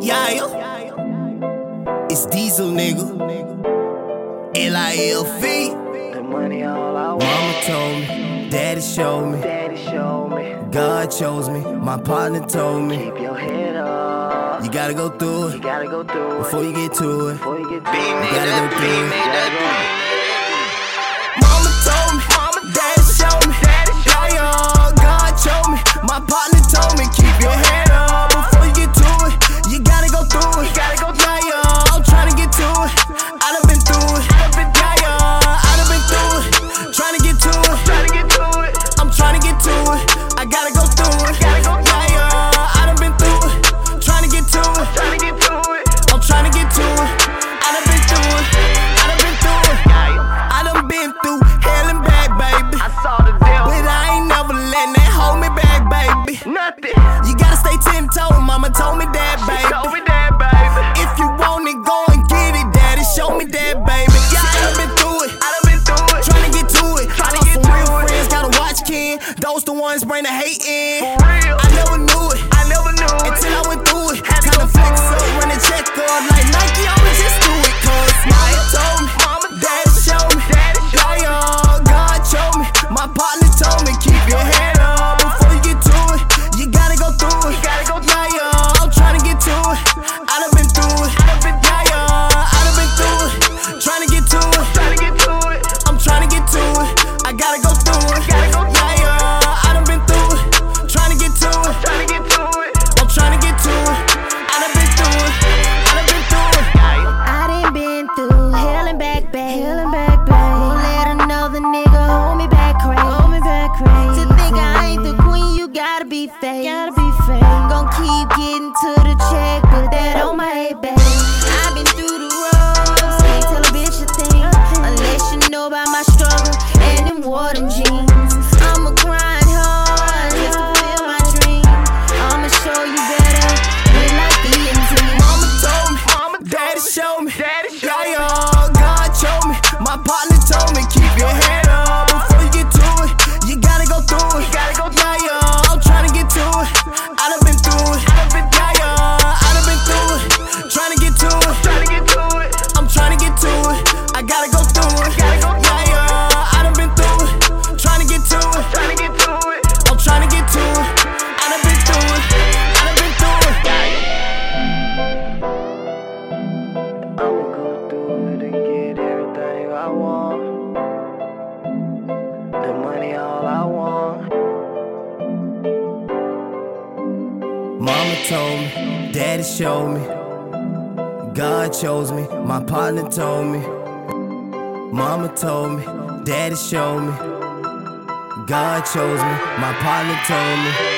Yeah, yo. It's Diesel, nigga. L-I-L-V. The money all I want. Mama told me, daddy showed me. Daddy showed me. God chose me, my partner told me. Keep your head up. You gotta go through it. You gotta go through it. Before you get to it. Before you get to it. You gotta go through it. ones bring the hate in. birthday. told me, daddy showed me. God chose me, my partner told me. Mama told me, daddy showed me. God chose me, my partner told me.